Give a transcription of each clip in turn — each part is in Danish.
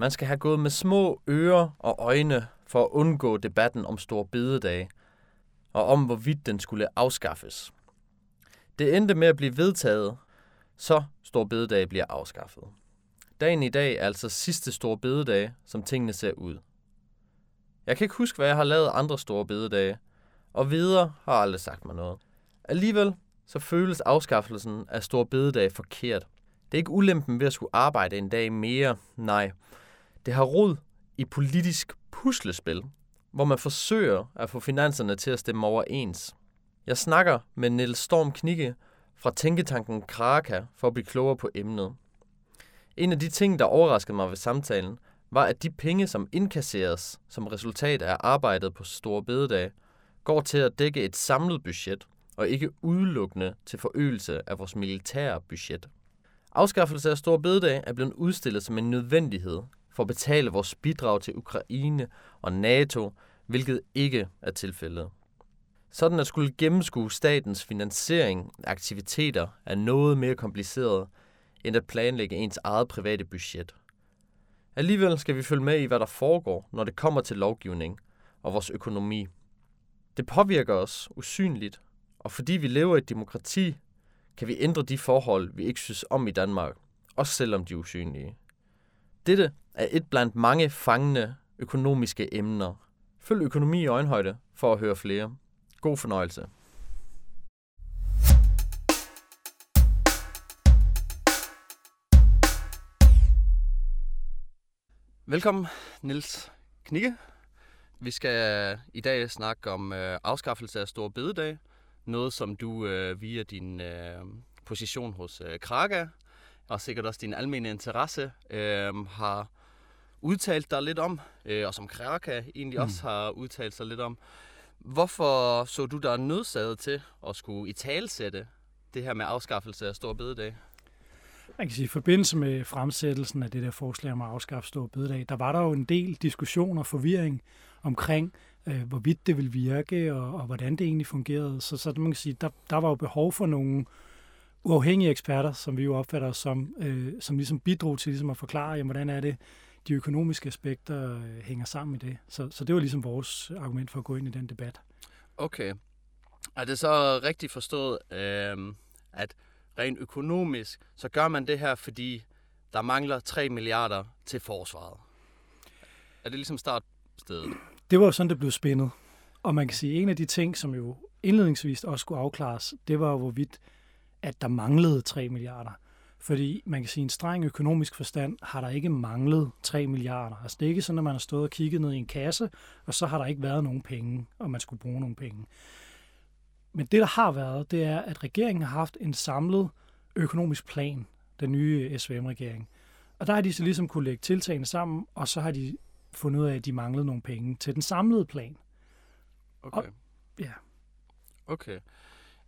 Man skal have gået med små ører og øjne for at undgå debatten om store bededage, og om hvorvidt den skulle afskaffes. Det endte med at blive vedtaget, så stor bededag bliver afskaffet. Dagen i dag er altså sidste store bededag, som tingene ser ud. Jeg kan ikke huske, hvad jeg har lavet andre store bededage, og videre har aldrig sagt mig noget. Alligevel så føles afskaffelsen af stor bededag forkert. Det er ikke ulempen ved at skulle arbejde en dag mere, nej. Det har rod i politisk puslespil, hvor man forsøger at få finanserne til at stemme overens. Jeg snakker med Niels Storm Knikke fra Tænketanken Kraka for at blive klogere på emnet. En af de ting, der overraskede mig ved samtalen, var, at de penge, som indkasseres som resultat af arbejdet på Store Bededag, går til at dække et samlet budget, og ikke udelukkende til forøgelse af vores militære budget. Afskaffelse af Store Bededag er blevet udstillet som en nødvendighed for at betale vores bidrag til Ukraine og NATO, hvilket ikke er tilfældet. Sådan at skulle gennemskue statens finansiering af aktiviteter er noget mere kompliceret, end at planlægge ens eget private budget. Alligevel skal vi følge med i, hvad der foregår, når det kommer til lovgivning og vores økonomi. Det påvirker os usynligt, og fordi vi lever i et demokrati, kan vi ændre de forhold, vi ikke synes om i Danmark, også selvom de er usynlige. Dette er et blandt mange fangende økonomiske emner. Følg økonomi i øjenhøjde for at høre flere. God fornøjelse. Velkommen, Nils Knikke. Vi skal i dag snakke om øh, afskaffelse af store bededag. Noget, som du øh, via din øh, position hos øh, Kraga, og sikkert også din almindelige interesse, øh, har udtalt dig lidt om, øh, og som Kraga egentlig mm. også har udtalt sig lidt om. Hvorfor så du dig nødsaget til at skulle i talsætte det her med afskaffelse af store bededag? Man kan sige, i forbindelse med fremsættelsen af det der forslag om at afskaffe store bededag, der var der jo en del diskussion og forvirring omkring, øh, hvorvidt det ville virke, og, og hvordan det egentlig fungerede. Så, så man kan sige, der, der var jo behov for nogle uafhængige eksperter, som vi jo opfatter som, øh, som ligesom bidrog til ligesom at forklare, jamen, hvordan er det, de økonomiske aspekter øh, hænger sammen med det. Så, så det var ligesom vores argument for at gå ind i den debat. Okay. Er det så rigtigt forstået, øh, at rent økonomisk, så gør man det her, fordi der mangler 3 milliarder til forsvaret? Er det ligesom startstedet? Det var jo sådan, det blev spændet. Og man kan sige, at en af de ting, som jo indledningsvis også skulle afklares, det var hvorvidt, at der manglede 3 milliarder. Fordi man kan sige, at en streng økonomisk forstand har der ikke manglet 3 milliarder. Altså det er ikke sådan, at man har stået og kigget ned i en kasse, og så har der ikke været nogen penge, og man skulle bruge nogle penge. Men det, der har været, det er, at regeringen har haft en samlet økonomisk plan, den nye SVM-regering. Og der har de så ligesom kunne lægge tiltagene sammen, og så har de fundet ud af, at de manglede nogle penge til den samlede plan. Okay. Og, ja. Okay.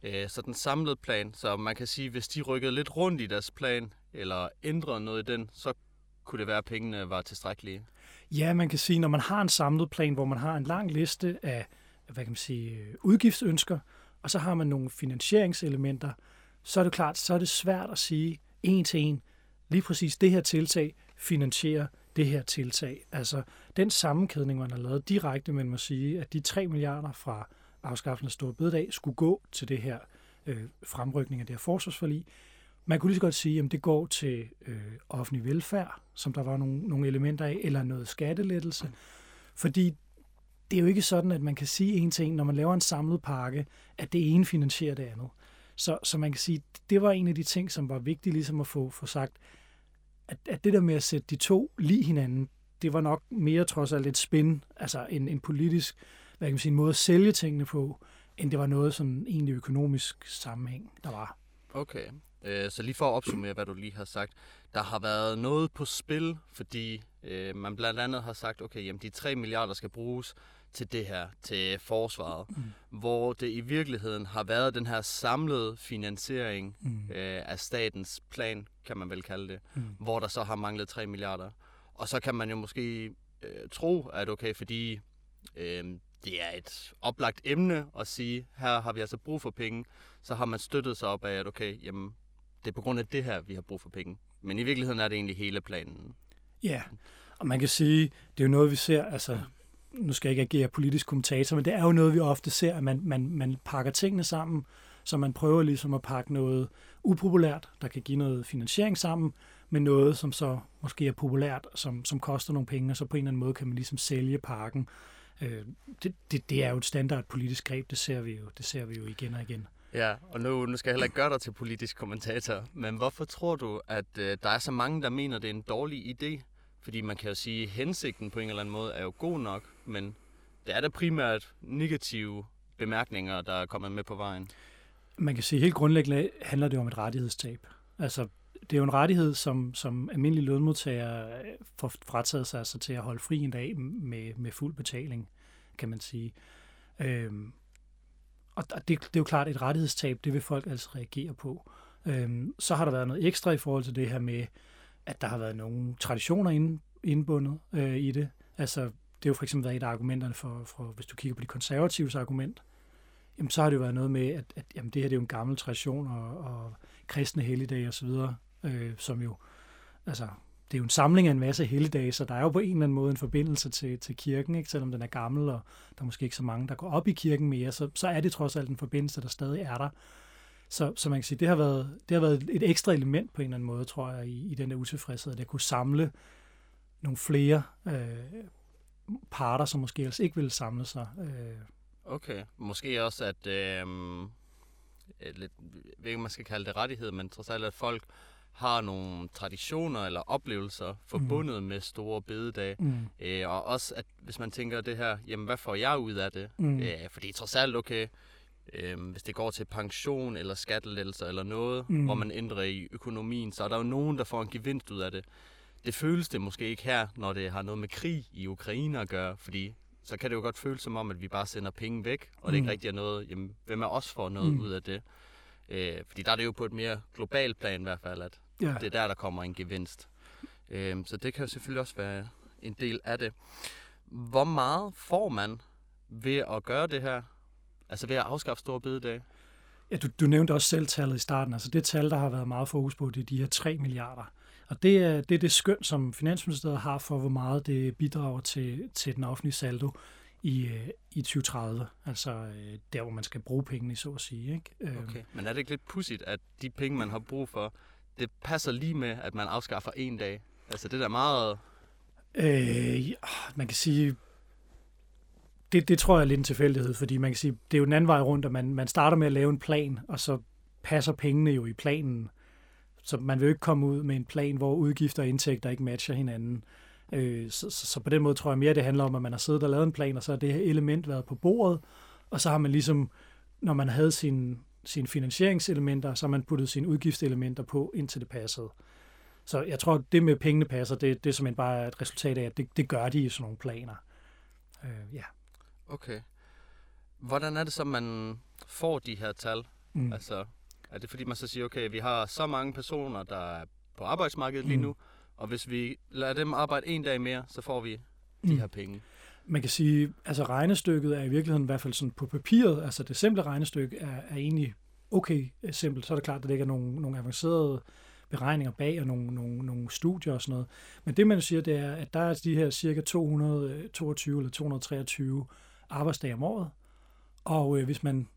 Øh, så den samlede plan, så man kan sige, hvis de rykkede lidt rundt i deres plan, eller ændrede noget i den, så kunne det være, at pengene var tilstrækkelige? Ja, man kan sige, når man har en samlet plan, hvor man har en lang liste af hvad kan man sige, øh, udgiftsønsker, og så har man nogle finansieringselementer, så er det klart, så er det svært at sige en til en, lige præcis det her tiltag finansierer det her tiltag. Altså den sammenkædning, man har lavet direkte mellem at sige, at de 3 milliarder fra afskaffelsen af Store Bededag skulle gå til det her øh, fremrykning af det her forsvarsforlig. Man kunne lige så godt sige, at det går til øh, offentlig velfærd, som der var nogle, nogle elementer af, eller noget skattelettelse. Fordi det er jo ikke sådan, at man kan sige en ting, når man laver en samlet pakke, at det ene finansierer det andet. Så, så man kan sige, det var en af de ting, som var vigtigt ligesom at få, få sagt, at, at det der med at sætte de to lige hinanden, det var nok mere trods alt et spin, altså en, en politisk hvad kan man sige, en måde at sælge tingene på, end det var noget sådan egentlig økonomisk sammenhæng, der var. Okay, øh, så lige for at opsummere, hvad du lige har sagt. Der har været noget på spil, fordi øh, man blandt andet har sagt, okay, jamen de 3 milliarder skal bruges til det her, til forsvaret, mm. hvor det i virkeligheden har været den her samlede finansiering mm. øh, af statens plan, kan man vel kalde det, mm. hvor der så har manglet 3 milliarder. Og så kan man jo måske øh, tro, at okay, fordi øh, det er et oplagt emne at sige, her har vi altså brug for penge, så har man støttet sig op af, at okay, jamen, det er på grund af det her, vi har brug for penge. Men i virkeligheden er det egentlig hele planen. Ja, Og man kan sige, det er jo noget, vi ser, altså, nu skal jeg ikke agere politisk kommentator, men det er jo noget, vi ofte ser, at man, man, man pakker tingene sammen, så man prøver ligesom at pakke noget upopulært, der kan give noget finansiering sammen, med noget, som så måske er populært, som, som koster nogle penge, og så på en eller anden måde kan man ligesom sælge pakken. Øh, det, det, det er jo et standard politisk greb, det ser vi jo, det ser vi jo igen og igen. Ja, og nu, nu skal jeg heller ikke gøre dig til politisk kommentator, men hvorfor tror du, at øh, der er så mange, der mener, det er en dårlig idé? Fordi man kan jo sige, at hensigten på en eller anden måde er jo god nok, men det er da primært negative bemærkninger, der er kommet med på vejen. Man kan sige, helt grundlæggende handler det om et rettighedstab. Altså, det er jo en rettighed, som, som almindelige lønmodtagere øh, får frataget sig altså til at holde fri en dag med, med fuld betaling, kan man sige. Øhm, og det, det er jo klart, et rettighedstab, det vil folk altså reagere på. Øhm, så har der været noget ekstra i forhold til det her med, at der har været nogle traditioner ind, indbundet øh, i det. Altså, det er jo for eksempel været et af argumenterne for, for, hvis du kigger på de konservatives argument, jamen så har det jo været noget med, at, at jamen, det her det er jo en gammel tradition, og, og kristne helligdage osv., øh, som jo, altså, det er jo en samling af en masse helligdage, så der er jo på en eller anden måde en forbindelse til, til kirken, ikke? selvom den er gammel, og der er måske ikke så mange, der går op i kirken mere, så, så er det trods alt en forbindelse, der stadig er der. Så, så man kan sige, det har, været, det har været et ekstra element på en eller anden måde, tror jeg, i, i den der utilfredshed, at jeg kunne samle nogle flere øh, parter, som måske ellers ikke ville samle sig. Øh. Okay, måske også, at øh, lidt, jeg ved ikke, man skal kalde det rettighed, men trods alt, at folk har nogle traditioner eller oplevelser forbundet mm. med store bededage. Mm. Øh, og også, at hvis man tænker det her, jamen hvad får jeg ud af det? Mm. Øh, fordi trods alt, okay, øh, hvis det går til pension eller skattelettelser eller noget, mm. hvor man ændrer i økonomien, så er der jo nogen, der får en gevinst ud af det. Det føles det måske ikke her, når det har noget med krig i Ukraine at gøre, fordi så kan det jo godt føles som om, at vi bare sender penge væk, og mm. det ikke mm. rigtig er noget, jamen, hvem er os for noget mm. ud af det? Øh, fordi der er det jo på et mere globalt plan i hvert fald, at ja. det er der, der kommer en gevinst. Øh, så det kan jo selvfølgelig også være en del af det. Hvor meget får man ved at gøre det her? Altså ved at afskaffe store bededag? Ja, du, du nævnte også selv tallet i starten. Altså det tal, der har været meget fokus på, det er de her 3 milliarder. Og det er, det er det skøn, som Finansministeriet har for, hvor meget det bidrager til, til den offentlige saldo i, øh, i 2030. Altså øh, der, hvor man skal bruge pengene, så at sige. Ikke? Øhm. Okay. Men er det ikke lidt pudsigt, at de penge, man har brug for, det passer lige med, at man afskaffer en dag? Altså det der meget... Øh, man kan sige, det, det tror jeg er lidt en tilfældighed, fordi man kan sige, det er jo den anden vej rundt, at man, man starter med at lave en plan, og så passer pengene jo i planen. Så man vil jo ikke komme ud med en plan, hvor udgifter og indtægter ikke matcher hinanden. Øh, så, så, så på den måde tror jeg mere, det handler om, at man har siddet og lavet en plan, og så har det her element været på bordet, og så har man ligesom, når man havde sine, sine finansieringselementer, så har man puttet sine udgiftselementer på, indtil det passede. Så jeg tror, det med pengene passer, det, det er simpelthen bare et resultat af, at det, det gør de i sådan nogle planer. Øh, ja. Okay. Hvordan er det så, man får de her tal? Mm. Altså, er det fordi, man så siger, okay, vi har så mange personer, der er på arbejdsmarkedet lige mm. Og hvis vi lader dem arbejde en dag mere, så får vi de mm. her penge. Man kan sige, altså regnestykket er i virkeligheden i hvert fald sådan på papiret, altså det simple regnestykke er, er egentlig okay simpelt. Så er det klart, at der ligger nogle, nogle avancerede beregninger bag og nogle, nogle, nogle studier og sådan noget. Men det man siger, det er, at der er de her cirka 222 eller 223 arbejdsdage om året. Og øh, hvis man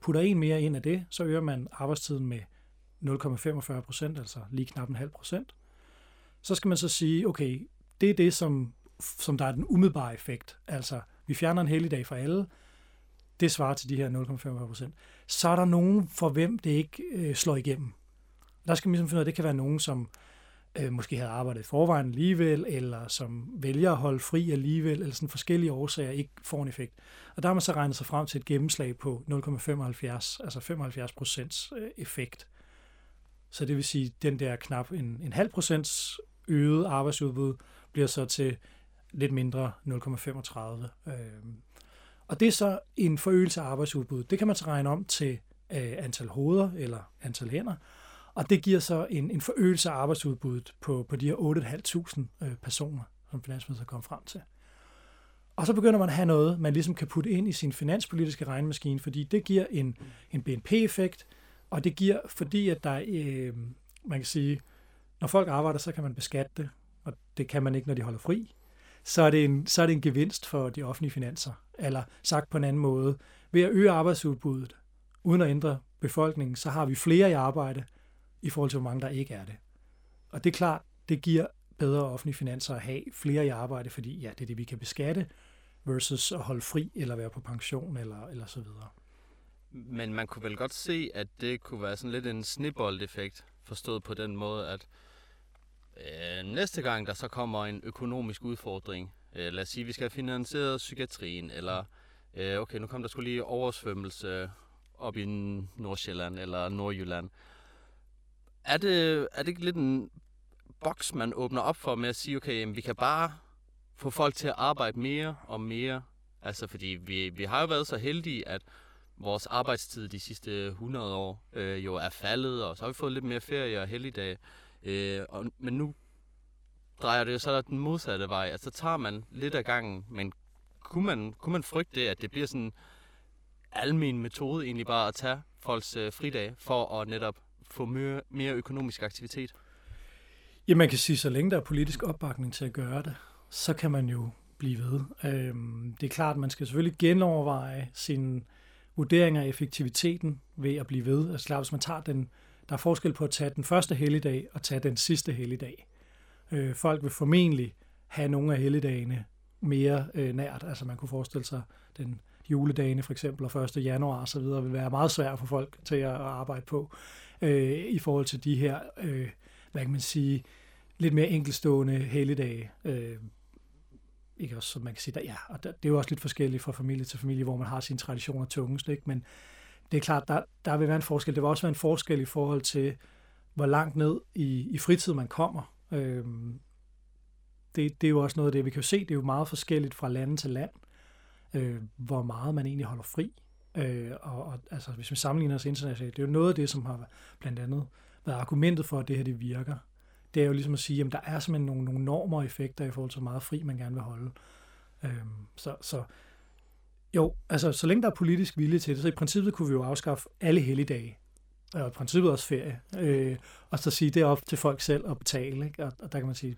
putter en mere ind af det, så øger man arbejdstiden med 0,45 procent, altså lige knap en halv procent. Så skal man så sige, okay, det er det, som, som der er den umiddelbare effekt. Altså, vi fjerner en helligdag for alle. Det svarer til de her 0,45 procent. Så er der nogen, for hvem det ikke øh, slår igennem. Der skal man ligesom finde ud af, at det kan være nogen, som øh, måske havde arbejdet i forvejen alligevel, eller som vælger at holde fri alligevel, eller sådan forskellige årsager ikke får en effekt. Og der har man så regnet sig frem til et gennemslag på 0,75, altså 75 procents øh, effekt. Så det vil sige, den der knap en, en halv procents øget arbejdsudbud bliver så til lidt mindre 0,35. Øh, og det er så en forøgelse af arbejdsudbud. Det kan man så regne om til øh, antal hoveder eller antal hænder, og det giver så en, en forøgelse af arbejdsudbuddet på, på de her 8.500 øh, personer, som finansministeren kom frem til. Og så begynder man at have noget, man ligesom kan putte ind i sin finanspolitiske regnemaskine, fordi det giver en, en BNP-effekt, og det giver, fordi at der, øh, man kan sige, når folk arbejder, så kan man beskatte det, og det kan man ikke, når de holder fri. så er, det en, så er det en gevinst for de offentlige finanser. Eller sagt på en anden måde, ved at øge arbejdsudbuddet, uden at ændre befolkningen, så har vi flere i arbejde i forhold til, hvor mange der ikke er det. Og det er klart, det giver bedre offentlige finanser at have flere i arbejde, fordi ja, det er det, vi kan beskatte, versus at holde fri eller være på pension eller, eller så videre. Men man kunne vel godt se, at det kunne være sådan lidt en snibboldeffekt, forstået på den måde, at øh, næste gang der så kommer en økonomisk udfordring, øh, lad os sige, vi skal have finansieret psykiatrien, eller øh, okay, nu kom der skulle lige oversvømmelse op i Nordsjælland eller Nordjylland. Er det, er det ikke lidt en boks, man åbner op for med at sige, okay, jamen, vi kan bare få folk til at arbejde mere og mere? Altså, fordi vi, vi har jo været så heldige, at vores arbejdstid de sidste 100 år øh, jo er faldet, og så har vi fået lidt mere ferie og helligdage. Øh, og, men nu drejer det jo så den modsatte vej. Altså, så tager man lidt af gangen, men kunne man, kunne man frygte det, at det bliver sådan en almen metode egentlig bare at tage folks øh, fridag for at netop få mere, mere økonomisk aktivitet? Ja, man kan sige, så længe der er politisk opbakning til at gøre det, så kan man jo blive ved. Øhm, det er klart, at man skal selvfølgelig genoverveje sin vurdering af effektiviteten ved at blive ved. Altså klart, hvis man tager den, der er forskel på at tage den første helligdag og tage den sidste helligdag. Øh, folk vil formentlig have nogle af helligdagene mere øh, nært. Altså man kunne forestille sig den juledagene for eksempel og 1. januar og så videre vil være meget svært for folk til at arbejde på øh, i forhold til de her, øh, hvad kan man sige, lidt mere enkelstående helligdage. Øh, ikke også, som man kan sige, der, ja, og der, det er jo også lidt forskelligt fra familie til familie, hvor man har sine traditioner tungest, ikke? men det er klart, der, der vil være en forskel. Det vil også være en forskel i forhold til, hvor langt ned i, i fritid man kommer. Øhm, det, det er jo også noget af det, vi kan jo se, det er jo meget forskelligt fra land til land, øh, hvor meget man egentlig holder fri. Øh, og, og altså, hvis vi sammenligner os internationalt, det er jo noget af det, som har blandt andet været argumentet for, at det her det virker. Det er jo ligesom at sige, at der er simpelthen nogle, nogle normer og effekter i forhold til, hvor meget fri man gerne vil holde. Øh, så, så jo, altså så længe der er politisk vilje til det, så i princippet kunne vi jo afskaffe alle helligdage, og i princippet også ferie, øh, og så sige, det er op til folk selv at betale, ikke? Og, og der kan man sige,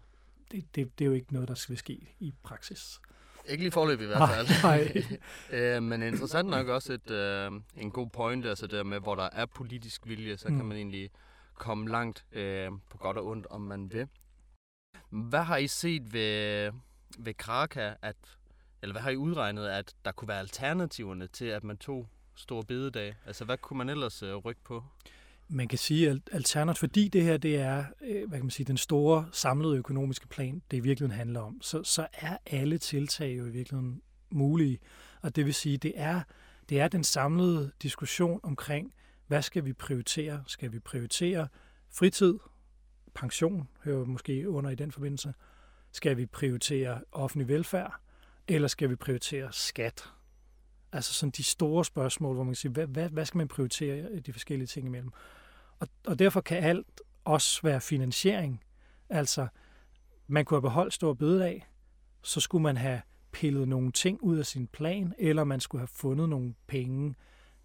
det, det, det er jo ikke noget, der skal ske i praksis. Ikke lige forløb i hvert fald. Nej. øh, men interessant nok også et, øh, en god point, altså der med, hvor der er politisk vilje, så mm. kan man egentlig komme langt øh, på godt og ondt, om man vil. Hvad har I set ved, ved Kraka, at, eller hvad har I udregnet, at der kunne være alternativerne til, at man tog store bededage? Altså, hvad kunne man ellers øh, rykke på? man kan sige, at alternativt, fordi det her det er øh, hvad kan man sige, den store samlede økonomiske plan, det i virkeligheden handler om, så, så er alle tiltag jo i virkeligheden mulige. Og det vil sige, det er, det er den samlede diskussion omkring, hvad skal vi prioritere? Skal vi prioritere fritid, pension, hører måske under i den forbindelse? Skal vi prioritere offentlig velfærd? Eller skal vi prioritere skat? Altså sådan de store spørgsmål, hvor man kan sige, hvad, hvad, hvad skal man prioritere de forskellige ting imellem? Og, og derfor kan alt også være finansiering. Altså, man kunne have beholdt stor bededag, så skulle man have pillet nogle ting ud af sin plan, eller man skulle have fundet nogle penge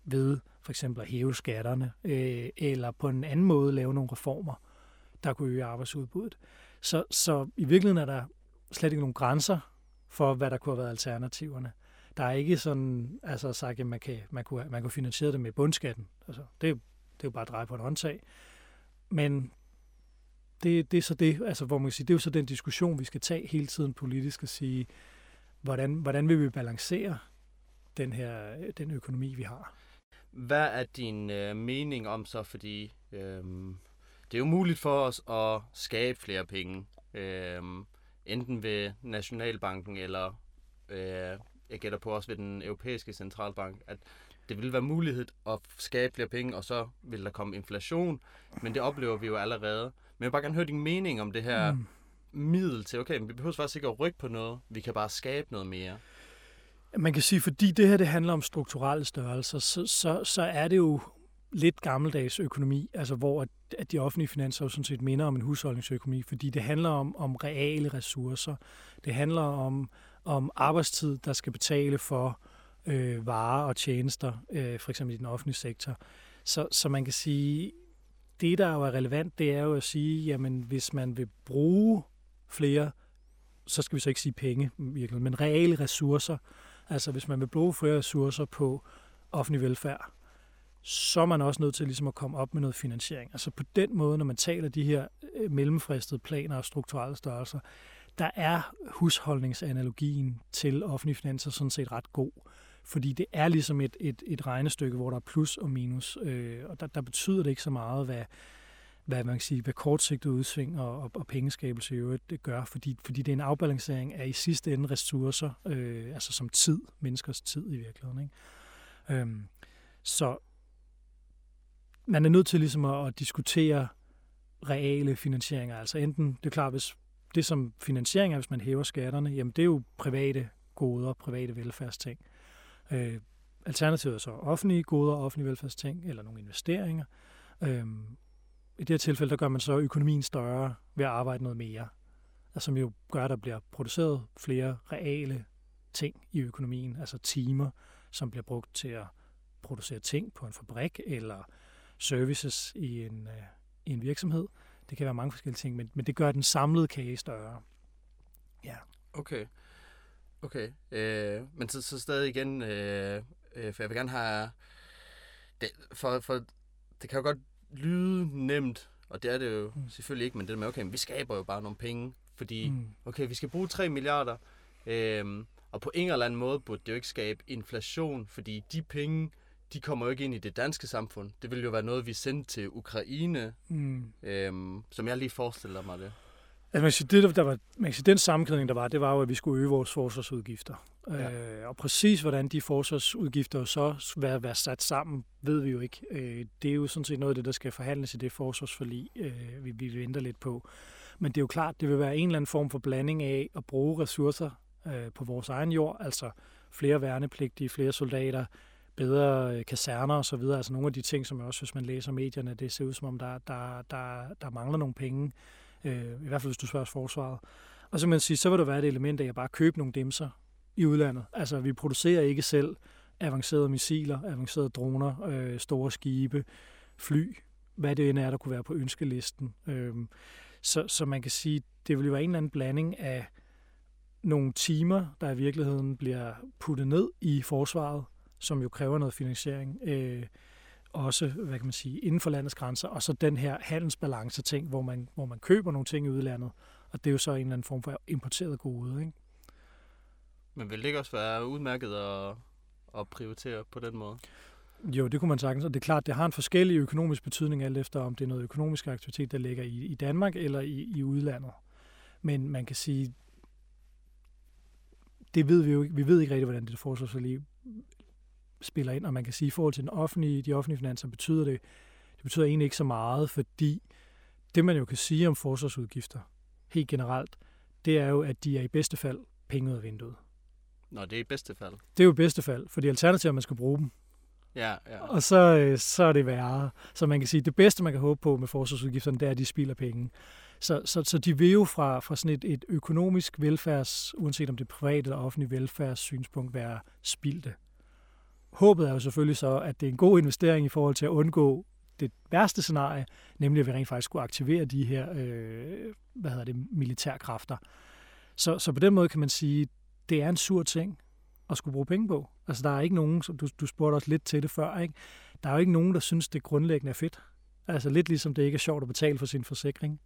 ved for eksempel at hæve skatterne, øh, eller på en anden måde lave nogle reformer, der kunne øge arbejdsudbuddet. Så, så i virkeligheden er der slet ikke nogen grænser for, hvad der kunne have været alternativerne. Der er ikke sådan, altså sagt, at man, kan, man, kunne, man kunne finansiere det med bundskatten. Altså, det, det er jo bare at dreje på et håndtag. Men det, det er så det, altså hvor man kan sige, det er jo så den diskussion, vi skal tage hele tiden politisk og sige, hvordan, hvordan vil vi balancere den her den økonomi, vi har. Hvad er din øh, mening om så, fordi øh, det er jo muligt for os at skabe flere penge, øh, enten ved Nationalbanken eller øh, jeg gætter på også ved den europæiske centralbank, at det vil være mulighed at skabe flere penge, og så vil der komme inflation, men det oplever vi jo allerede. Men jeg vil bare gerne høre din mening om det her mm. middel til, okay, men vi behøver faktisk ikke at rykke på noget, vi kan bare skabe noget mere. Man kan sige, fordi det her det handler om strukturelle størrelser, så, så, så er det jo lidt gammeldags økonomi, altså hvor at, at de offentlige finanser jo sådan set minder om en husholdningsøkonomi, fordi det handler om, om reale ressourcer. Det handler om om arbejdstid, der skal betale for øh, varer og tjenester, øh, for eksempel i den offentlige sektor. Så, så man kan sige, det der jo er relevant, det er jo at sige, jamen hvis man vil bruge flere så skal vi så ikke sige penge, virkelig, men reale ressourcer. Altså hvis man vil bruge flere ressourcer på offentlig velfærd, så er man også nødt til ligesom at komme op med noget finansiering. Altså på den måde, når man taler de her øh, mellemfristede planer og strukturelle størrelser, der er husholdningsanalogien til offentlige finanser sådan set ret god. Fordi det er ligesom et, et, et regnestykke, hvor der er plus og minus, øh, og der, der betyder det ikke så meget, hvad, hvad man kan sige, hvad kortsigtet udsving og, og, og pengeskabelse i øvrigt det gør, fordi, fordi det er en afbalancering af i sidste ende ressourcer, øh, altså som tid, menneskers tid i virkeligheden. Ikke? Øhm, så man er nødt til ligesom at, at diskutere reale finansieringer. Altså enten, det er klart, hvis det som finansiering er, hvis man hæver skatterne, jamen det er jo private goder, private velfærdsting. Øh, alternativet er så offentlige goder, offentlige velfærdsting, eller nogle investeringer. Øh, I det her tilfælde, der gør man så økonomien større ved at arbejde noget mere, altså, som jo gør, at der bliver produceret flere reale ting i økonomien, altså timer, som bliver brugt til at producere ting på en fabrik, eller services i en, øh, i en virksomhed. Det kan være mange forskellige ting, men, men det gør den samlede kage større. Ja. Okay. Okay. Øh, men så, så stadig igen, øh, øh, for jeg vil gerne have... Det, for, for det kan jo godt lyde nemt, og det er det jo mm. selvfølgelig ikke, men det er med, okay, men vi skaber jo bare nogle penge, fordi, mm. okay, vi skal bruge 3 milliarder, øh, og på en eller anden måde burde det jo ikke skabe inflation, fordi de penge, de kommer jo ikke ind i det danske samfund. Det vil jo være noget, vi sendte til Ukraine, mm. øhm, som jeg lige forestiller mig det. Altså, man siger, det, der var, man siger, den sammenkædning, der var, det var jo, at vi skulle øge vores forsvarsudgifter. Ja. Øh, og præcis hvordan de forsvarsudgifter så vil være sat sammen, ved vi jo ikke. Øh, det er jo sådan set noget af det, der skal forhandles i det forsvarsforlig, øh, vi, vi venter lidt på. Men det er jo klart, det vil være en eller anden form for blanding af at bruge ressourcer øh, på vores egen jord, altså flere værnepligtige, flere soldater, bedre øh, kaserner og så videre. Altså nogle af de ting, som også, hvis man læser medierne, det ser ud som om, der, der, der, der mangler nogle penge. Øh, I hvert fald, hvis du spørger forsvaret. Og så man sige, så vil der være et element af at bare købe nogle dimser i udlandet. Altså, vi producerer ikke selv avancerede missiler, avancerede droner, øh, store skibe, fly, hvad det end er, der kunne være på ønskelisten. Øh, så, så man kan sige, det vil jo være en eller anden blanding af nogle timer, der i virkeligheden bliver puttet ned i forsvaret, som jo kræver noget finansiering, øh, også hvad kan man sige, inden for landets grænser, og så den her handelsbalance ting, hvor man, hvor man køber nogle ting i udlandet, og det er jo så en eller anden form for importeret gode. Ikke? Men vil det ikke også være udmærket at, at prioritere på den måde? Jo, det kunne man sagtens, og det er klart, det har en forskellig økonomisk betydning, alt efter om det er noget økonomisk aktivitet, der ligger i, i Danmark eller i, i udlandet. Men man kan sige, det ved vi jo ikke, vi ved ikke rigtig, hvordan det forsvarsforlig spiller ind, og man kan sige, at i forhold til den offentlige, de offentlige finanser betyder det, det betyder egentlig ikke så meget, fordi det man jo kan sige om forsvarsudgifter, helt generelt, det er jo, at de er i bedste fald penge ud af vinduet. Nå, det er i bedste fald. Det er jo i bedste fald, fordi alternativet er, at man skal bruge dem. Ja, ja. Og så, øh, så er det værre. Så man kan sige, at det bedste, man kan håbe på med forsvarsudgifterne, det er, at de spilder penge. Så, så, så de vil jo fra, fra sådan et, et økonomisk velfærds, uanset om det er privat eller offentlig velfærdssynspunkt, være spildte. Håbet er jo selvfølgelig så, at det er en god investering i forhold til at undgå det værste scenarie, nemlig at vi rent faktisk skulle aktivere de her øh, hvad hedder det, militærkræfter. Så, så på den måde kan man sige, det er en sur ting at skulle bruge penge på. Altså der er ikke nogen, som du, du spurgte også lidt til det før, ikke? der er jo ikke nogen, der synes, det grundlæggende er fedt. Altså lidt ligesom det ikke er sjovt at betale for sin forsikring,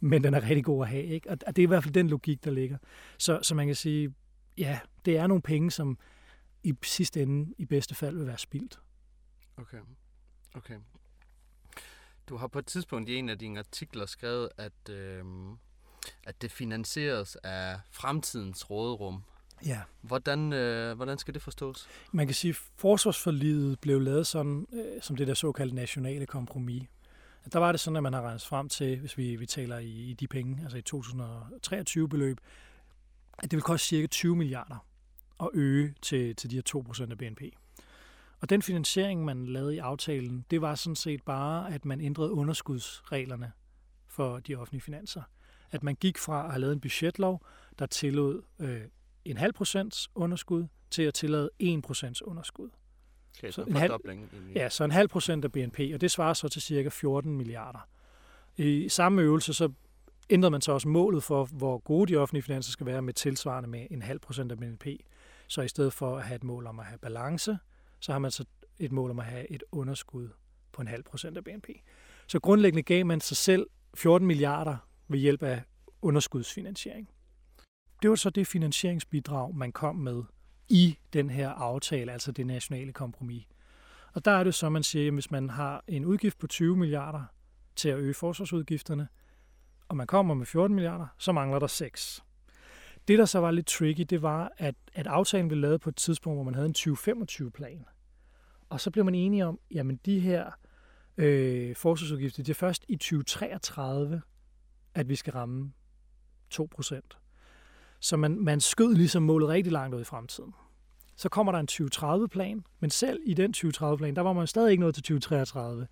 men den er rigtig god at have. Ikke? Og det er i hvert fald den logik, der ligger. Så, så man kan sige, ja, det er nogle penge, som i sidste ende i bedste fald vil være spildt. Okay. Okay. Du har på et tidspunkt i en af dine artikler skrevet, at, øh, at det finansieres af fremtidens råderum. Ja. Hvordan, øh, hvordan skal det forstås? Man kan sige, at forsvarsforlidet blev lavet sådan, øh, som det der såkaldte nationale kompromis. Der var det sådan, at man har regnet frem til, hvis vi, vi taler i, i de penge, altså i 2023 beløb, at det vil koste cirka 20 milliarder at øge til, til de her 2% af BNP. Og den finansiering, man lavede i aftalen, det var sådan set bare, at man ændrede underskudsreglerne for de offentlige finanser. At man gik fra at have lavet en budgetlov, der tillod øh, en halv procents underskud, til at tillade 1 procents underskud. Okay, så, en halv, ja, så en halv procent af BNP, og det svarer så til cirka 14 milliarder. I samme øvelse, så ændrede man så også målet for, hvor gode de offentlige finanser skal være med tilsvarende med en halv procent af BNP. Så i stedet for at have et mål om at have balance, så har man så et mål om at have et underskud på en halv procent af BNP. Så grundlæggende gav man sig selv 14 milliarder ved hjælp af underskudsfinansiering. Det var så det finansieringsbidrag, man kom med i den her aftale, altså det nationale kompromis. Og der er det så, man siger, at hvis man har en udgift på 20 milliarder til at øge forsvarsudgifterne, og man kommer med 14 milliarder, så mangler der 6. Det, der så var lidt tricky, det var, at, at aftalen blev lavet på et tidspunkt, hvor man havde en 2025-plan. Og så blev man enige om, jamen de her øh, forsvarsudgifter, det er først i 2033, at vi skal ramme 2 procent. Så man, man skød ligesom målet rigtig langt ud i fremtiden. Så kommer der en 2030-plan, men selv i den 2030-plan, der var man stadig ikke nået til 2033.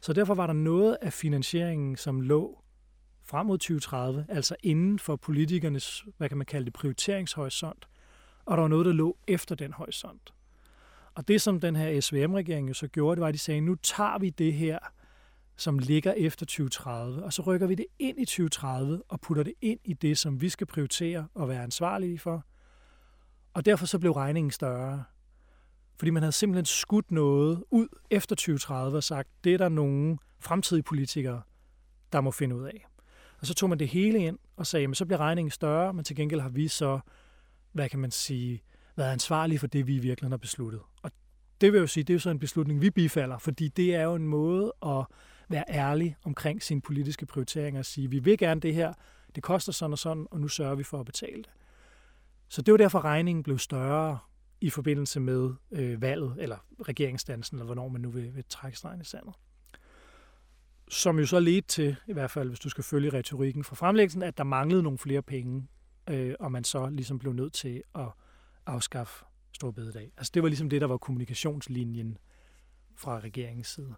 Så derfor var der noget af finansieringen, som lå frem mod 2030, altså inden for politikernes, hvad kan man kalde det, prioriteringshorisont, og der var noget, der lå efter den horisont. Og det, som den her SVM-regering jo så gjorde, det var, at de sagde, nu tager vi det her, som ligger efter 2030, og så rykker vi det ind i 2030 og putter det ind i det, som vi skal prioritere og være ansvarlige for. Og derfor så blev regningen større. Fordi man havde simpelthen skudt noget ud efter 2030 og sagt, det er der nogle fremtidige politikere, der må finde ud af. Og så tog man det hele ind og sagde, men så bliver regningen større, men til gengæld har vi så, hvad kan man sige, været ansvarlige for det, vi i virkeligheden har besluttet. Og det vil jo sige, det er jo så en beslutning, vi bifalder, fordi det er jo en måde at være ærlig omkring sine politiske prioriteringer og sige, vi vil gerne det her, det koster sådan og sådan, og nu sørger vi for at betale det. Så det var derfor, regningen blev større i forbindelse med øh, valget, eller regeringsdansen, eller hvornår man nu vil, vil trække stregen i sandet. Som jo så ledte til, i hvert fald hvis du skal følge retorikken fra fremlæggelsen, at der manglede nogle flere penge, øh, og man så ligesom blev nødt til at afskaffe Stor Bededag. Altså det var ligesom det, der var kommunikationslinjen fra regeringens side.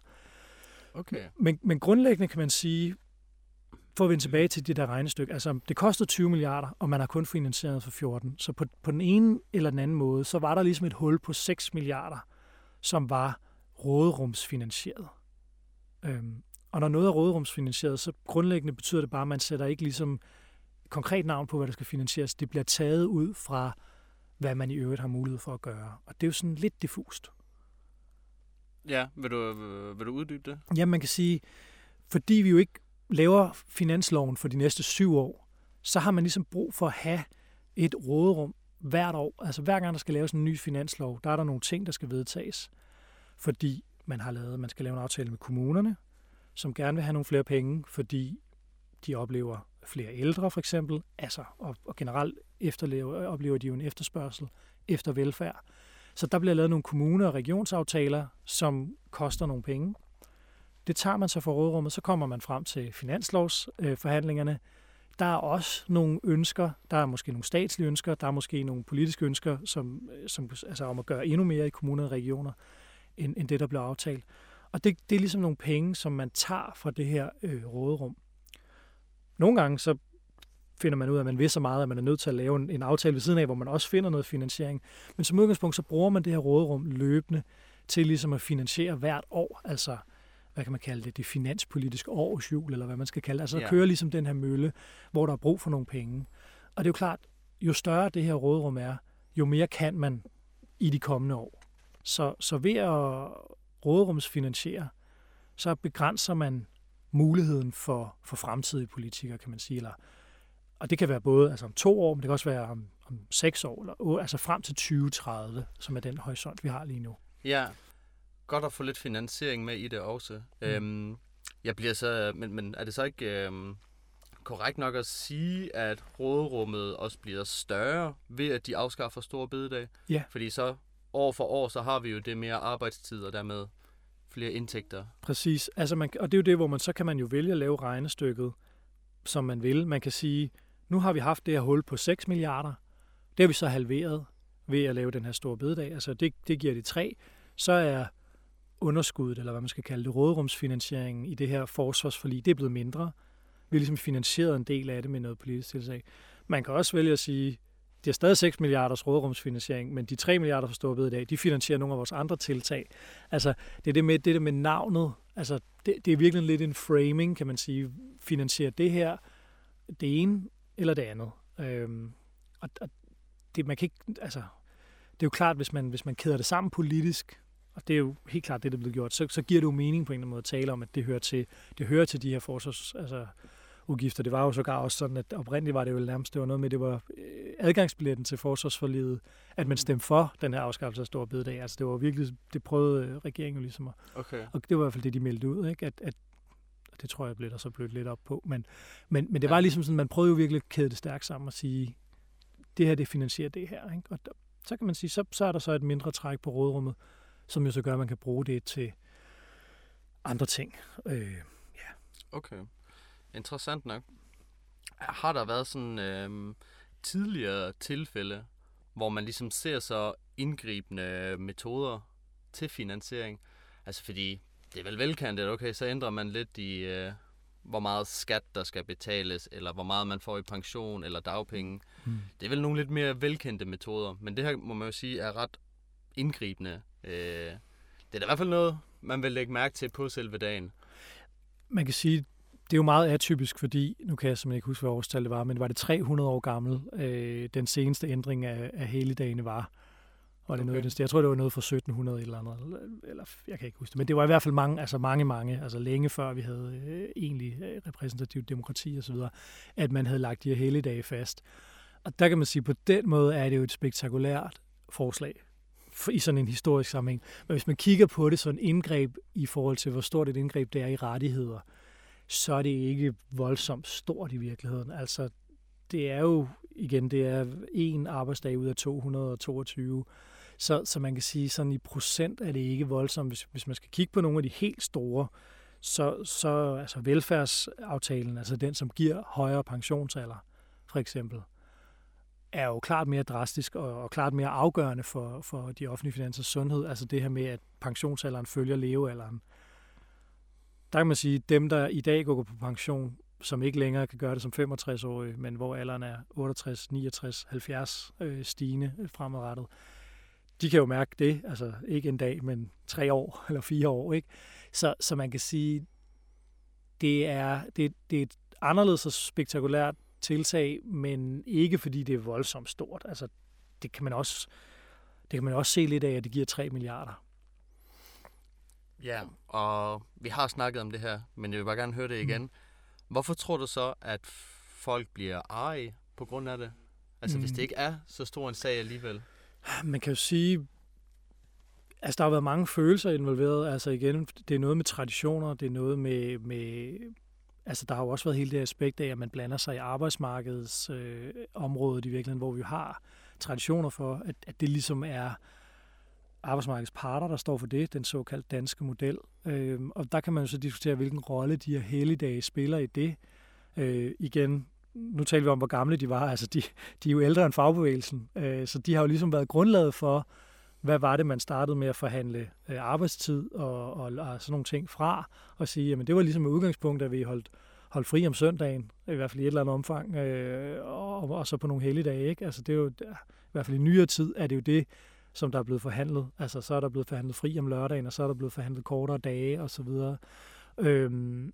Okay. Men, men grundlæggende kan man sige, for at vende tilbage til det der regnestykke, altså det kostede 20 milliarder, og man har kun finansieret for 14. Så på, på den ene eller den anden måde, så var der ligesom et hul på 6 milliarder, som var råderumsfinansieret. Øhm, og når noget er råderumsfinansieret, så grundlæggende betyder det bare, at man sætter ikke ligesom konkret navn på, hvad der skal finansieres. Det bliver taget ud fra, hvad man i øvrigt har mulighed for at gøre. Og det er jo sådan lidt diffust. Ja, vil du, vil du uddybe det? Ja, man kan sige, fordi vi jo ikke laver finansloven for de næste syv år, så har man ligesom brug for at have et råderum hvert år. Altså hver gang der skal laves en ny finanslov, der er der nogle ting, der skal vedtages. Fordi man har lavet, man skal lave en aftale med kommunerne, som gerne vil have nogle flere penge, fordi de oplever flere ældre for eksempel, altså, og, og generelt efterlever, oplever de jo en efterspørgsel efter velfærd. Så der bliver lavet nogle kommune- og regionsaftaler, som koster nogle penge. Det tager man så for rådrummet, så kommer man frem til finanslovsforhandlingerne. Der er også nogle ønsker, der er måske nogle statslige ønsker, der er måske nogle politiske ønsker, som, som altså om at gøre endnu mere i kommuner og regioner, end, end det, der blev aftalt. Og det, det er ligesom nogle penge, som man tager fra det her øh, råderum. Nogle gange så finder man ud af, at man vil så meget, at man er nødt til at lave en, en aftale ved siden af, hvor man også finder noget finansiering. Men som udgangspunkt, så bruger man det her råderum løbende til ligesom at finansiere hvert år, altså hvad kan man kalde det, det finanspolitiske årsjul, eller hvad man skal kalde det. Altså ja. kører ligesom den her mølle, hvor der er brug for nogle penge. Og det er jo klart, jo større det her råderum er, jo mere kan man i de kommende år. Så, så ved at råderumsfinansiere, så begrænser man muligheden for, for fremtidige politikere, kan man sige. Eller, og det kan være både altså om to år, men det kan også være om, om seks år, eller, altså frem til 2030, som er den horisont, vi har lige nu. Ja, godt at få lidt finansiering med i det også. Mm. Øhm, jeg bliver så, men, men er det så ikke øhm, korrekt nok at sige, at råderummet også bliver større ved, at de afskaffer store bededag? Ja. Fordi så år for år, så har vi jo det mere arbejdstid, og dermed flere indtægter. Præcis. Altså man, og det er jo det, hvor man så kan man jo vælge at lave regnestykket, som man vil. Man kan sige, nu har vi haft det her hul på 6 milliarder. Det har vi så halveret ved at lave den her store bededag. Altså det, det giver det 3. Så er underskuddet, eller hvad man skal kalde det, råderumsfinansieringen i det her forsvarsforlig, det er blevet mindre. Vi har ligesom finansieret en del af det med noget politisk tilsag. Man kan også vælge at sige, de har stadig 6 milliarders råderumsfinansiering, men de 3 milliarder for i dag, de finansierer nogle af vores andre tiltag. Altså, det er det med, det der med navnet. Altså, det, det er virkelig lidt en framing, kan man sige. Finansierer det her, det ene eller det andet. Øhm, og, og det, man kan ikke, altså, det er jo klart, hvis man, hvis man kæder det sammen politisk, og det er jo helt klart det, der er blevet gjort, så, så giver det jo mening på en eller anden måde at tale om, at det hører til, det hører til de her forsvars, altså, udgifter. Det var jo sågar også sådan, at oprindeligt var det jo nærmest, det var noget med, det var øh, adgangsbilletten til forsvarsforliget, at man stemte for den her afskaffelse af store bededag. Altså det var virkelig, det prøvede øh, regeringen jo ligesom at, Okay. og det var i hvert fald det, de meldte ud, ikke? At, at og det tror jeg blev der så blødt lidt op på. Men, men, men det var ligesom sådan, man prøvede jo virkelig at kæde det stærkt sammen og sige, det her, det finansierer det her. Ikke? Og der, så kan man sige, så, så er der så et mindre træk på rådrummet, som jo så gør, at man kan bruge det til andre ting. Øh, Okay. Interessant nok. Har der været sådan øhm, tidligere tilfælde, hvor man ligesom ser så indgribende metoder til finansiering? Altså fordi det er vel velkendt, at okay, så ændrer man lidt i, øh, hvor meget skat der skal betales, eller hvor meget man får i pension eller dagpenge. Hmm. Det er vel nogle lidt mere velkendte metoder, men det her må man jo sige er ret indgribende. Øh, det er da i hvert fald noget, man vil lægge mærke til på selve dagen. man kan sige, det er jo meget atypisk, fordi, nu kan jeg simpelthen ikke huske, hvad årstal det var, men var det 300 år gammel, øh, den seneste ændring af, af helligdagene var. Var det okay. noget, jeg tror, det var noget fra 1700 eller andet, eller, jeg kan ikke huske det, men det var i hvert fald mange, altså mange, mange, altså længe før vi havde øh, egentlig øh, repræsentativt demokrati osv., at man havde lagt de her helligdage fast. Og der kan man sige, på den måde er det jo et spektakulært forslag for, i sådan en historisk sammenhæng. Men hvis man kigger på det sådan indgreb i forhold til, hvor stort et indgreb det er i rettigheder, så er det ikke voldsomt stort i virkeligheden. Altså, det er jo, igen, det er en arbejdsdag ud af 222, så, så man kan sige, sådan i procent er det ikke voldsomt. Hvis, hvis man skal kigge på nogle af de helt store, så, så altså velfærdsaftalen, altså den, som giver højere pensionsalder, for eksempel, er jo klart mere drastisk og, og klart mere afgørende for, for de offentlige finansers sundhed. Altså det her med, at pensionsalderen følger levealderen. Der kan man sige, at dem, der i dag går på pension, som ikke længere kan gøre det som 65-årige, men hvor alderen er 68, 69, 70 øh, stigende øh, fremadrettet, de kan jo mærke det, altså ikke en dag, men tre år eller fire år. Ikke? Så, så man kan sige, det er, det, det er et anderledes og spektakulært tiltag, men ikke fordi det er voldsomt stort. Altså, det kan man også, det kan man også se lidt af, at det giver 3 milliarder. Ja, og vi har snakket om det her, men jeg vil bare gerne høre det igen. Mm. Hvorfor tror du så, at folk bliver arige på grund af det? Altså, mm. hvis det ikke er så stor en sag alligevel. Man kan jo sige, altså der har været mange følelser involveret. Altså igen, det er noget med traditioner, det er noget med, med altså der har jo også været hele det aspekt af, at man blander sig i arbejdsmarkedets øh, område i virkeligheden, hvor vi har traditioner for, at, at det ligesom er arbejdsmarkedets parter, der står for det, den såkaldte danske model. Øh, og der kan man jo så diskutere, hvilken rolle de her helligdage spiller i det. Øh, igen, nu taler vi om, hvor gamle de var. Altså, de, de er jo ældre end fagbevægelsen, øh, så de har jo ligesom været grundlaget for, hvad var det, man startede med at forhandle øh, arbejdstid og, og, og sådan nogle ting fra, og sige, jamen det var ligesom et udgangspunkt, at vi holdt, holdt fri om søndagen, i hvert fald i et eller andet omfang, øh, og, og så på nogle helligdage. Ikke? Altså, det er jo, i hvert fald i nyere tid, er det jo det, som der er blevet forhandlet. Altså, så er der blevet forhandlet fri om lørdagen, og så er der blevet forhandlet kortere dage, og så videre. Øhm,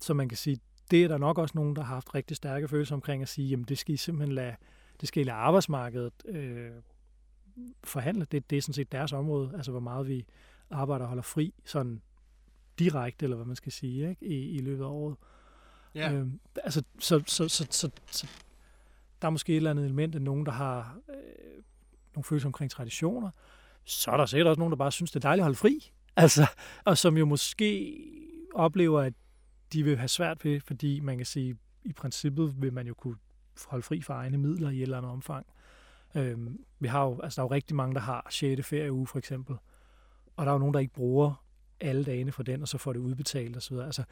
så man kan sige, det er der nok også nogen, der har haft rigtig stærke følelser omkring at sige, jamen det skal I simpelthen lade, det skal I lade arbejdsmarkedet øh, forhandle. Det, det er sådan set deres område, altså hvor meget vi arbejder og holder fri, sådan direkte, eller hvad man skal sige, ikke? I, i løbet af året. Ja. Øhm, altså, så, så, så, så, så der er måske et eller andet element af nogen, der har øh, nogle følelser omkring traditioner. Så er der sikkert også nogen, der bare synes, det er dejligt at holde fri. Altså, og som jo måske oplever, at de vil have svært ved, fordi man kan sige, i princippet vil man jo kunne holde fri for egne midler i et eller andet omfang. Øhm, vi har jo, altså der er jo rigtig mange, der har 6. ferieuge for eksempel, og der er jo nogen, der ikke bruger alle dagene for den, og så får det udbetalt osv. Altså,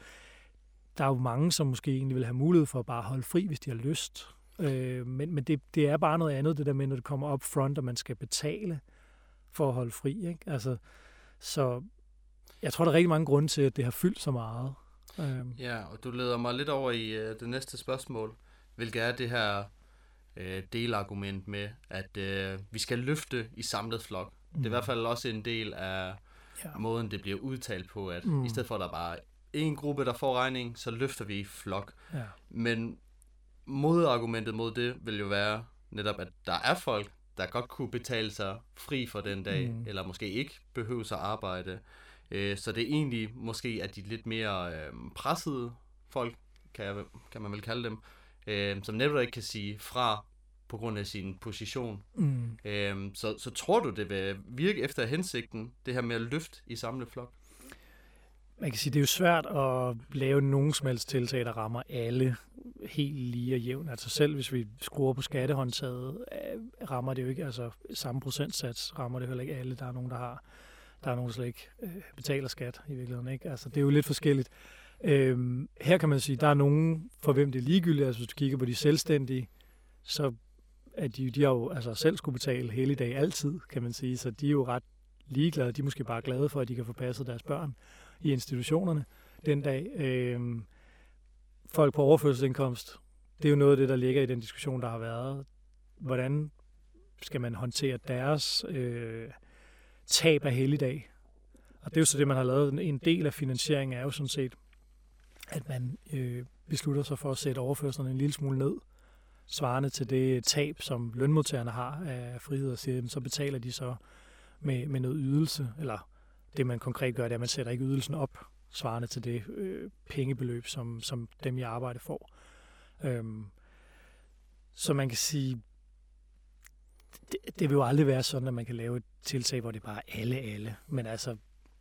der er jo mange, som måske egentlig vil have mulighed for at bare holde fri, hvis de har lyst. Øh, men men det, det er bare noget andet, det der med, når det kommer op front, og man skal betale for at holde fri. Ikke? Altså, så jeg tror, der er rigtig mange grunde til, at det har fyldt så meget. Øh, Ja, og du leder mig lidt over i øh, det næste spørgsmål, hvilket er det her øh, delargument med, at øh, vi skal løfte i samlet flok. Mm. Det er i hvert fald også en del af Ja. måden, det bliver udtalt på, at Mm. mm. i stedet for, at der bare en gruppe, der får regning, så løfter vi i flok. ja. Men modargumentet mod det vil jo være netop, at der er folk, der godt kunne betale sig fri for den dag, mm. eller måske ikke behøver at arbejde. Øh, så det er egentlig måske, at de lidt mere øh, pressede folk, kan, jeg, kan man vel kalde dem, øh, som netop ikke kan sige fra på grund af sin position. Mm. Øh, så, så tror du, det vil virke efter hensigten, det her med at løfte i samlet flok? Man kan sige, det er jo svært at lave nogen som helst tiltag, der rammer alle helt lige og jævnt. Altså selv hvis vi skruer på skattehåndtaget, øh, rammer det jo ikke, altså samme procentsats rammer det heller ikke alle. Der er nogen, der har, der er nogen, der slet ikke øh, betaler skat i virkeligheden. Ikke? Altså det er jo lidt forskelligt. Øhm, her kan man sige, der er nogen, for hvem det er ligegyldigt. Altså hvis du kigger på de selvstændige, så er de, de har jo altså selv skulle betale hele dag altid, kan man sige. Så de er jo ret ligeglade. De er måske bare glade for, at de kan få passet deres børn i institutionerne den dag. Øh, folk på overførselsindkomst, det er jo noget af det, der ligger i den diskussion, der har været. Hvordan skal man håndtere deres øh, tab af helligdag? Og det er jo så det, man har lavet. En del af finansieringen er jo sådan set, at man øh, beslutter sig for at sætte overførslerne en lille smule ned, svarende til det tab, som lønmodtagerne har af frihed, og siger, så betaler de så med, med noget ydelse, eller det man konkret gør, det er, at man sætter ikke ydelsen op, svarende til det øh, pengebeløb, som, som dem i arbejde får. Øhm, så man kan sige, det, det vil jo aldrig være sådan, at man kan lave et tiltag, hvor det bare er alle, alle. Men altså,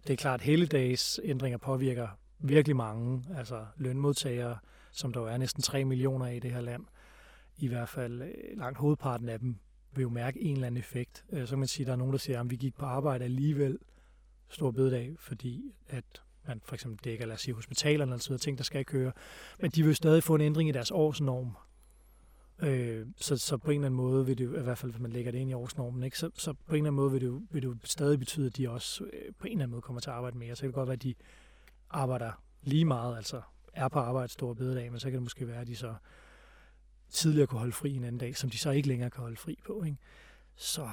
det er klart, at hele dags ændringer påvirker virkelig mange, altså lønmodtagere, som der jo er næsten 3 millioner i det her land. I hvert fald øh, langt hovedparten af dem vil jo mærke en eller anden effekt. Øh, så kan man sige, at der er nogen, der siger, at vi gik på arbejde alligevel stor bededag, fordi at man for eksempel dækker, lad os sige, hospitalerne og så videre, ting, der skal køre. Men de vil stadig få en ændring i deres årsnorm. Øh, så, så på en eller anden måde vil det jo, i hvert fald hvis man lægger det ind i årsnormen, ikke? Så, så på en eller anden måde vil det, jo, vil det jo stadig betyde, at de også øh, på en eller anden måde kommer til at arbejde mere. Så kan det godt være, at de arbejder lige meget, altså er på arbejde store bededag, men så kan det måske være, at de så tidligere kunne holde fri en anden dag, som de så ikke længere kan holde fri på. Ikke? Så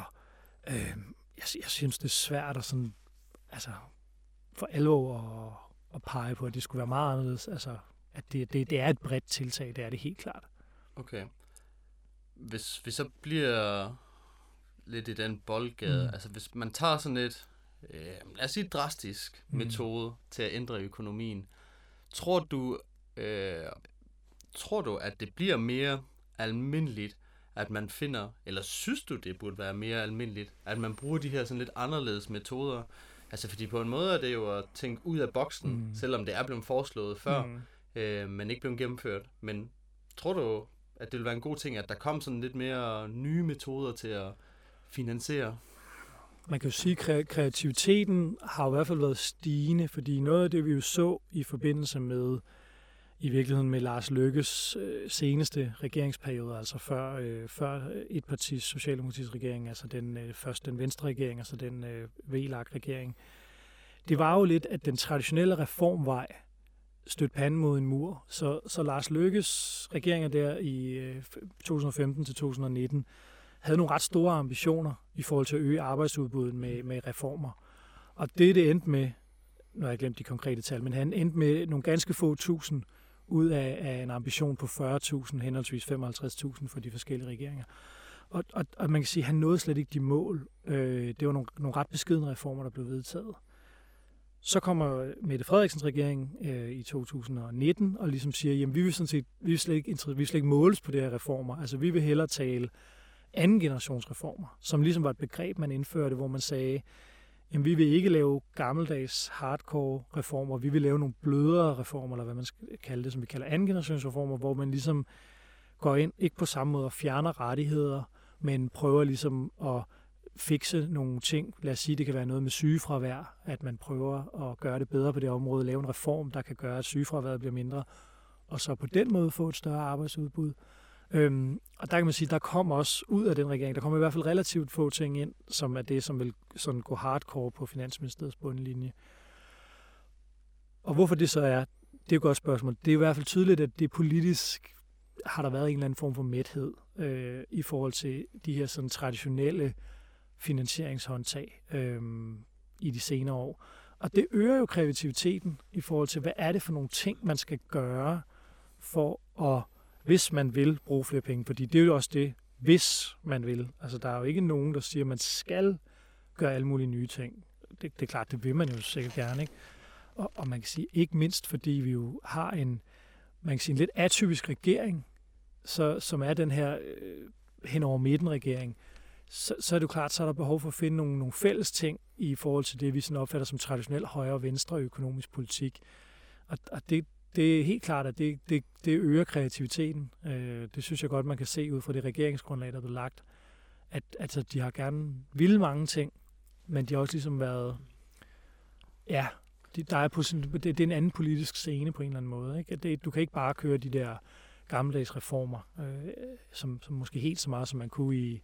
øh, jeg, jeg synes, det er svært at sådan, altså, for alvor at, at pege på, at det skulle være meget anderledes. Altså, at det, det, det er et bredt tiltag, det er det helt klart. Okay. Hvis vi så bliver lidt i den boldgade, mm. altså hvis man tager sådan et, øh, lad os sige drastisk mm. metode til at ændre økonomien, tror du, øh, tror du, at det bliver mere almindeligt, at man finder, eller synes du, det burde være mere almindeligt, at man bruger de her sådan lidt anderledes metoder? Altså, fordi på en måde er det jo at tænke ud af boksen, mm. selvom det er blevet foreslået før, mm. øh, men ikke blevet gennemført. Men tror du, at det vil være en god ting, at der kom sådan lidt mere nye metoder til at finansiere? Man kan jo sige, at kreativiteten har i hvert fald været stigende, fordi noget af det, vi jo så i forbindelse med i virkeligheden med Lars Lykkes øh, seneste regeringsperiode, altså før, øh, før et partis socialdemokratisk regering, altså den, øh, først den venstre regering, altså den øh, VLAG-regering. Det var jo lidt, at den traditionelle reformvej stødte panden mod en mur. Så, så Lars Lykkes regeringer der i øh, 2015 til 2019 havde nogle ret store ambitioner i forhold til at øge arbejdsudbuddet med, med reformer. Og det, det endte med, nu har jeg glemt de konkrete tal, men han endte med nogle ganske få tusind ud af, af en ambition på 40.000, henholdsvis 55.000 for de forskellige regeringer. Og, og, og man kan sige, at han nåede slet ikke de mål. Øh, det var nogle, nogle ret beskidende reformer, der blev vedtaget. Så kommer Mette Frederiksens regering øh, i 2019 og ligesom siger, at vi vil sådan set vi vil slet ikke, vi vil slet ikke måles på de her reformer. Altså vi vil hellere tale anden generations reformer, som ligesom var et begreb, man indførte, hvor man sagde, jamen vi vil ikke lave gammeldags hardcore reformer, vi vil lave nogle blødere reformer, eller hvad man skal kalde det, som vi kalder andengenerationsreformer, hvor man ligesom går ind, ikke på samme måde og fjerner rettigheder, men prøver ligesom at fikse nogle ting. Lad os sige, det kan være noget med sygefravær, at man prøver at gøre det bedre på det område, lave en reform, der kan gøre, at sygefraværet bliver mindre, og så på den måde få et større arbejdsudbud. Øhm, og der kan man sige, der kom også ud af den regering, der kom i hvert fald relativt få ting ind, som er det, som vil sådan gå hardcore på Finansministeriets bundlinje. Og hvorfor det så er, det er et godt spørgsmål. Det er i hvert fald tydeligt, at det politisk har der været en eller anden form for mæthed øh, i forhold til de her sådan traditionelle finansieringshåndtag øh, i de senere år. Og det øger jo kreativiteten i forhold til, hvad er det for nogle ting, man skal gøre for at hvis man vil bruge flere penge, fordi det er jo også det, hvis man vil. Altså, der er jo ikke nogen, der siger, at man skal gøre alle mulige nye ting. Det, det er klart, det vil man jo sikkert gerne, ikke? Og, og man kan sige, ikke mindst fordi vi jo har en, man kan sige, en lidt atypisk regering, så, som er den her øh, hen over midten regering, så, så er det jo klart, så er der behov for at finde nogle, nogle fælles ting i forhold til det, vi sådan opfatter som traditionel højre og venstre økonomisk politik. Og, og det, det er helt klart, at det, det, det øger kreativiteten. Øh, det synes jeg godt, man kan se ud fra det regeringsgrundlag, der er lagt. At altså, de har gerne ville mange ting, men de har også ligesom været... Ja, de, der er på sådan, det, det er en anden politisk scene på en eller anden måde. Ikke? Det, du kan ikke bare køre de der gammeldags reformer, øh, som, som måske helt så meget, som man kunne i,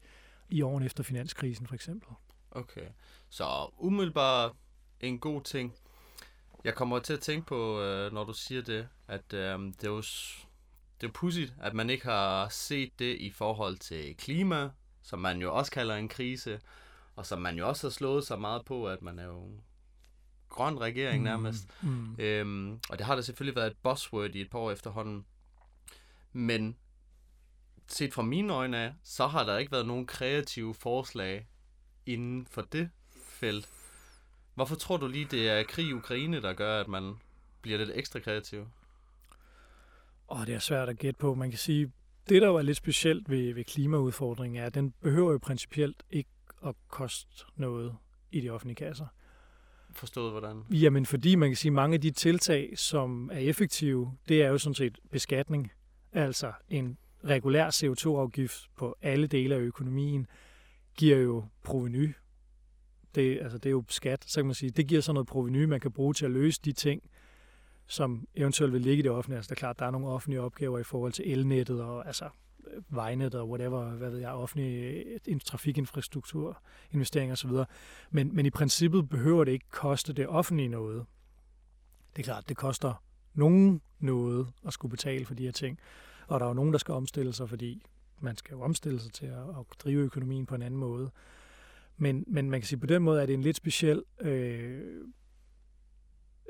i årene efter finanskrisen for eksempel. Okay, så umiddelbart en god ting. Jeg kommer til at tænke på, øh, når du siger det, at øh, det er jo det er pudsigt, at man ikke har set det i forhold til klima, som man jo også kalder en krise, og som man jo også har slået sig meget på, at man er jo grøn regering mm, nærmest. Mm, mm. Øhm, og det har da selvfølgelig været et buzzword i et par år efterhånden. Men set fra mine øjne af, så har der ikke været nogen kreative forslag inden for det felt. Hvorfor tror du lige, det er krig i Ukraine, der gør, at man bliver lidt ekstra kreativ? Åh, det er svært at gætte på. Man kan sige, det der jo er lidt specielt ved, ved klimaudfordringen er, at den behøver jo principielt ikke at koste noget i de offentlige kasser. Forstået hvordan? Jamen fordi man kan sige, at mange af de tiltag, som er effektive, det er jo sådan set beskatning. Altså en regulær CO2-afgift på alle dele af økonomien giver jo proveny. Det, altså det er jo skat, så kan man sige. Det giver så noget proveny, man kan bruge til at løse de ting, som eventuelt vil ligge i det offentlige. Altså det er klart, der er nogle offentlige opgaver i forhold til elnettet og altså øh, vejnet og whatever, hvad ved jeg, offentlig øh, trafikinfrastruktur, investeringer osv. Men, men i princippet behøver det ikke koste det offentlige noget. Det er klart, det koster nogen noget at skulle betale for de her ting. Og der er jo nogen, der skal omstille sig, fordi man skal jo omstille sig til at, at drive økonomien på en anden måde. Men, men man kan sige, på den måde er det en lidt speciel... Øh,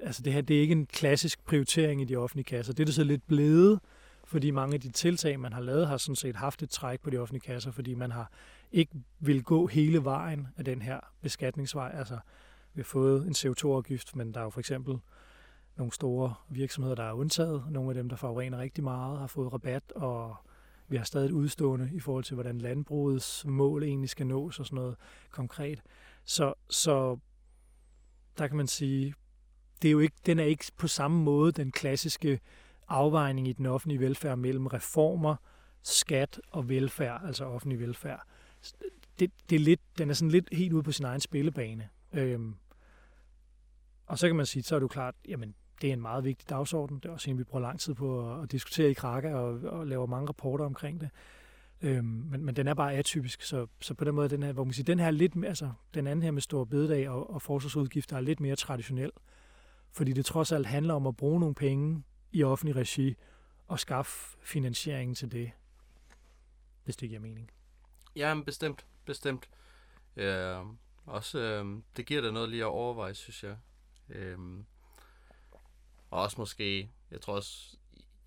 altså det her, det er ikke en klassisk prioritering i de offentlige kasser. Det er det så lidt blevet, fordi mange af de tiltag, man har lavet, har sådan set haft et træk på de offentlige kasser, fordi man har ikke vil gå hele vejen af den her beskatningsvej. Altså, vi har fået en CO2-afgift, men der er jo for eksempel nogle store virksomheder, der er undtaget. Nogle af dem, der forurener rigtig meget, har fået rabat, og vi har stadig et udstående i forhold til, hvordan landbrugets mål egentlig skal nås og sådan noget konkret. Så, så der kan man sige, det er jo ikke, den er ikke på samme måde den klassiske afvejning i den offentlige velfærd mellem reformer, skat og velfærd, altså offentlig velfærd. Det, det er lidt, den er sådan lidt helt ude på sin egen spillebane. Øhm, og så kan man sige, så er det jo klart, jamen det er en meget vigtig dagsorden. Det er også en, vi bruger lang tid på at, at diskutere i Krakke og, og laver mange rapporter omkring det. Øhm, men, men den er bare atypisk, så, så på den måde, den her, hvor man siger, den her lidt, altså den anden her med store bededag og, og forsvarsudgifter er lidt mere traditionel. Fordi det trods alt handler om at bruge nogle penge i offentlig regi og skaffe finansieringen til det, hvis det giver mening. Ja, bestemt, bestemt. Øh, også, øh, det giver da noget lige at overveje, synes jeg. Øh, og også måske, jeg tror også,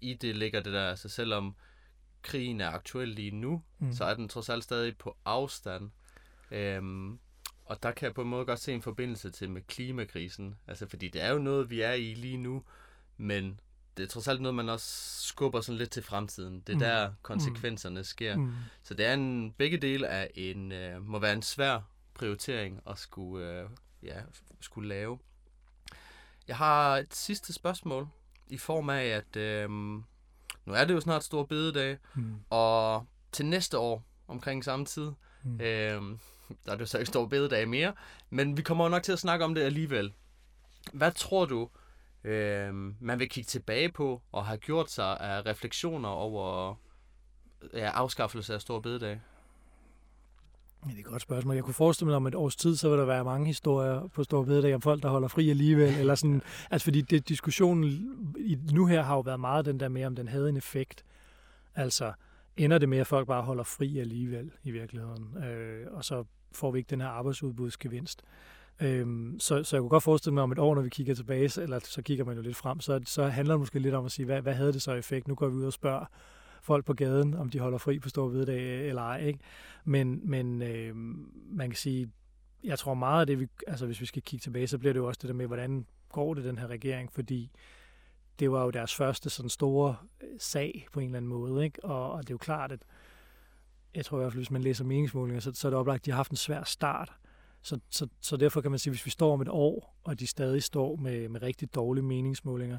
i det ligger det der, altså selvom krigen er aktuel lige nu, mm. så er den trods alt stadig på afstand. Øhm, og der kan jeg på en måde godt se en forbindelse til med klimakrisen. Altså, fordi det er jo noget, vi er i lige nu, men det er trods alt noget, man også skubber sådan lidt til fremtiden. Det er mm. der konsekvenserne sker. Mm. Så det er en, begge dele af en, øh, må være en svær prioritering at skulle, øh, ja, skulle lave. Jeg har et sidste spørgsmål i form af, at øh, nu er det jo snart stor bededag, mm. og til næste år, omkring samme tid, mm. øh, der er det jo så ikke stor bededag mere, men vi kommer jo nok til at snakke om det alligevel. Hvad tror du, øh, man vil kigge tilbage på og have gjort sig af refleksioner over ja, afskaffelse af stor bededag? Ja, det er et godt spørgsmål. Jeg kunne forestille mig, om et års tid, så vil der være mange historier på Stor Bededag om folk, der holder fri alligevel. eller sådan, altså fordi det, diskussionen nu her har jo været meget den der med, om den havde en effekt. Altså, ender det med, at folk bare holder fri alligevel i virkeligheden, øh, og så får vi ikke den her arbejdsudbudsgevinst. Øhm, så, så jeg kunne godt forestille mig om et år, når vi kigger tilbage, eller så kigger man jo lidt frem, så, så handler det måske lidt om at sige, hvad, hvad havde det så effekt? Nu går vi ud og spørger folk på gaden, om de holder fri på store Hvidedag øh, eller ej. Ikke? Men, men øh, man kan sige, jeg tror meget af det, vi, altså hvis vi skal kigge tilbage, så bliver det jo også det der med, hvordan går det den her regering, fordi det var jo deres første sådan store øh, sag på en eller anden måde, ikke? Og, og det er jo klart, at jeg tror i hvert fald, hvis man læser meningsmålinger, så, så er det oplagt, at de har haft en svær start. Så, så, så derfor kan man sige, hvis vi står om et år, og de stadig står med, med rigtig dårlige meningsmålinger,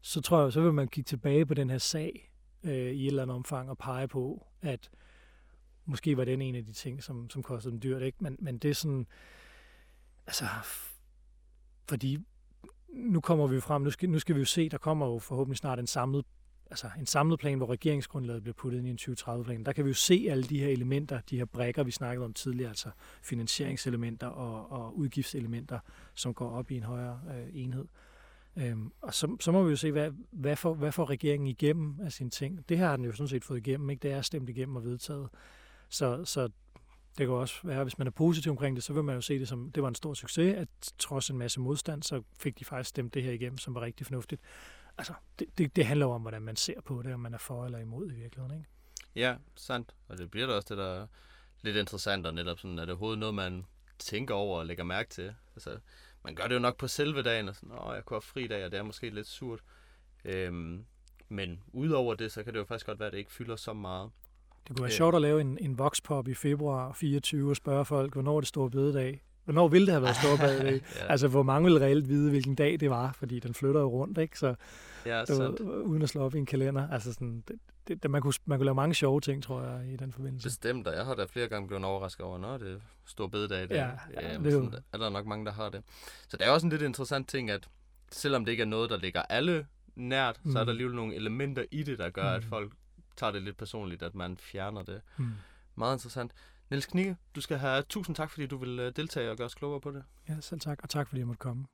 så tror jeg, så vil man kigge tilbage på den her sag øh, i et eller andet omfang og pege på, at måske var den en af de ting, som, som kostede dem dyrt. Ikke? Men, men det er sådan, altså, fordi nu kommer vi jo frem, nu skal, nu skal vi jo se, der kommer jo forhåbentlig snart en samlet altså en samlet plan, hvor regeringsgrundlaget bliver puttet ind i en 2030-plan. Der kan vi jo se alle de her elementer, de her brækker, vi snakkede om tidligere, altså finansieringselementer og, og udgiftselementer, som går op i en højere øh, enhed. Øhm, og så, så må vi jo se, hvad, hvad, får, hvad får regeringen igennem af sine ting. Det her har den jo sådan set fået igennem, ikke? Det er stemt igennem og vedtaget. Så, så det kan også være, hvis man er positiv omkring det, så vil man jo se det som, det var en stor succes, at trods en masse modstand, så fik de faktisk stemt det her igennem, som var rigtig fornuftigt. Altså, det, det, det handler jo om, hvordan man ser på det, om man er for eller imod i virkeligheden, ikke? Ja, sandt. Og det bliver da også det, der er lidt interessant, og netop sådan, er det overhovedet noget, man tænker over og lægger mærke til. Altså, man gør det jo nok på selve dagen, og sådan, åh, jeg kunne have fri dag, og det er måske lidt surt. Øhm, men udover det, så kan det jo faktisk godt være, at det ikke fylder så meget. Det kunne være øh. sjovt at lave en, en voxpop i februar 24 og spørge folk, hvornår det store bededag? Hvornår ville det have været store bededag? ja. Altså, hvor mange ville reelt vide, hvilken dag det var, fordi den flytter jo rundt, ikke? Så, ja, det var, uden at slå op i en kalender. Altså, sådan, det, det, man, kunne, man kunne lave mange sjove ting, tror jeg, i den forbindelse. Bestemt, og jeg har da flere gange blevet overrasket over, når det er stor bededag. Det, ja, ja, det er, sådan, er der nok mange, der har det. Så det er også en lidt interessant ting, at selvom det ikke er noget, der ligger alle nært, mm. så er der mm. alligevel nogle elementer i det, der gør, mm. at folk tager det lidt personligt, at man fjerner det. Mm. Meget interessant. Niels Knigge, du skal have tusind tak, fordi du vil øh, deltage og gøre os klogere på det. Ja, selv tak, og tak fordi jeg måtte komme.